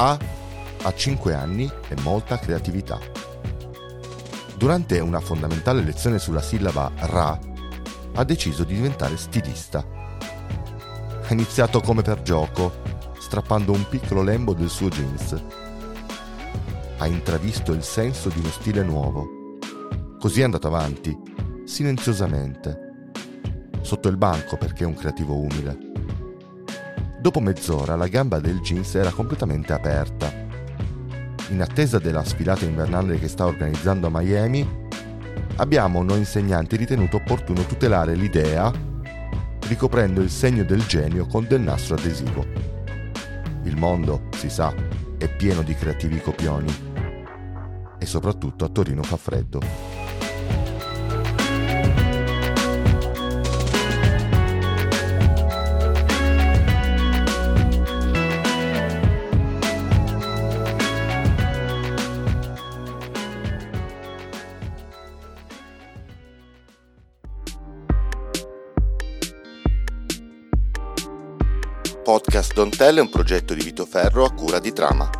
A ha 5 anni e molta creatività. Durante una fondamentale lezione sulla sillaba Ra, ha deciso di diventare stilista. Ha iniziato come per gioco, strappando un piccolo lembo del suo jeans. Ha intravisto il senso di uno stile nuovo. Così è andato avanti, silenziosamente, sotto il banco perché è un creativo umile. Dopo mezz'ora la gamba del jeans era completamente aperta. In attesa della sfilata invernale che sta organizzando a Miami, abbiamo noi insegnanti ritenuto opportuno tutelare l'idea ricoprendo il segno del genio con del nastro adesivo. Il mondo, si sa, è pieno di creativi copioni e soprattutto a Torino fa freddo. Podcast Don't Tell è un progetto di Vito Ferro a cura di Trama.